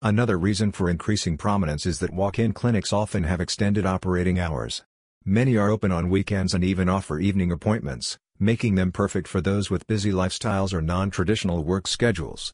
Another reason for increasing prominence is that walk-in clinics often have extended operating hours. Many are open on weekends and even offer evening appointments, making them perfect for those with busy lifestyles or non-traditional work schedules.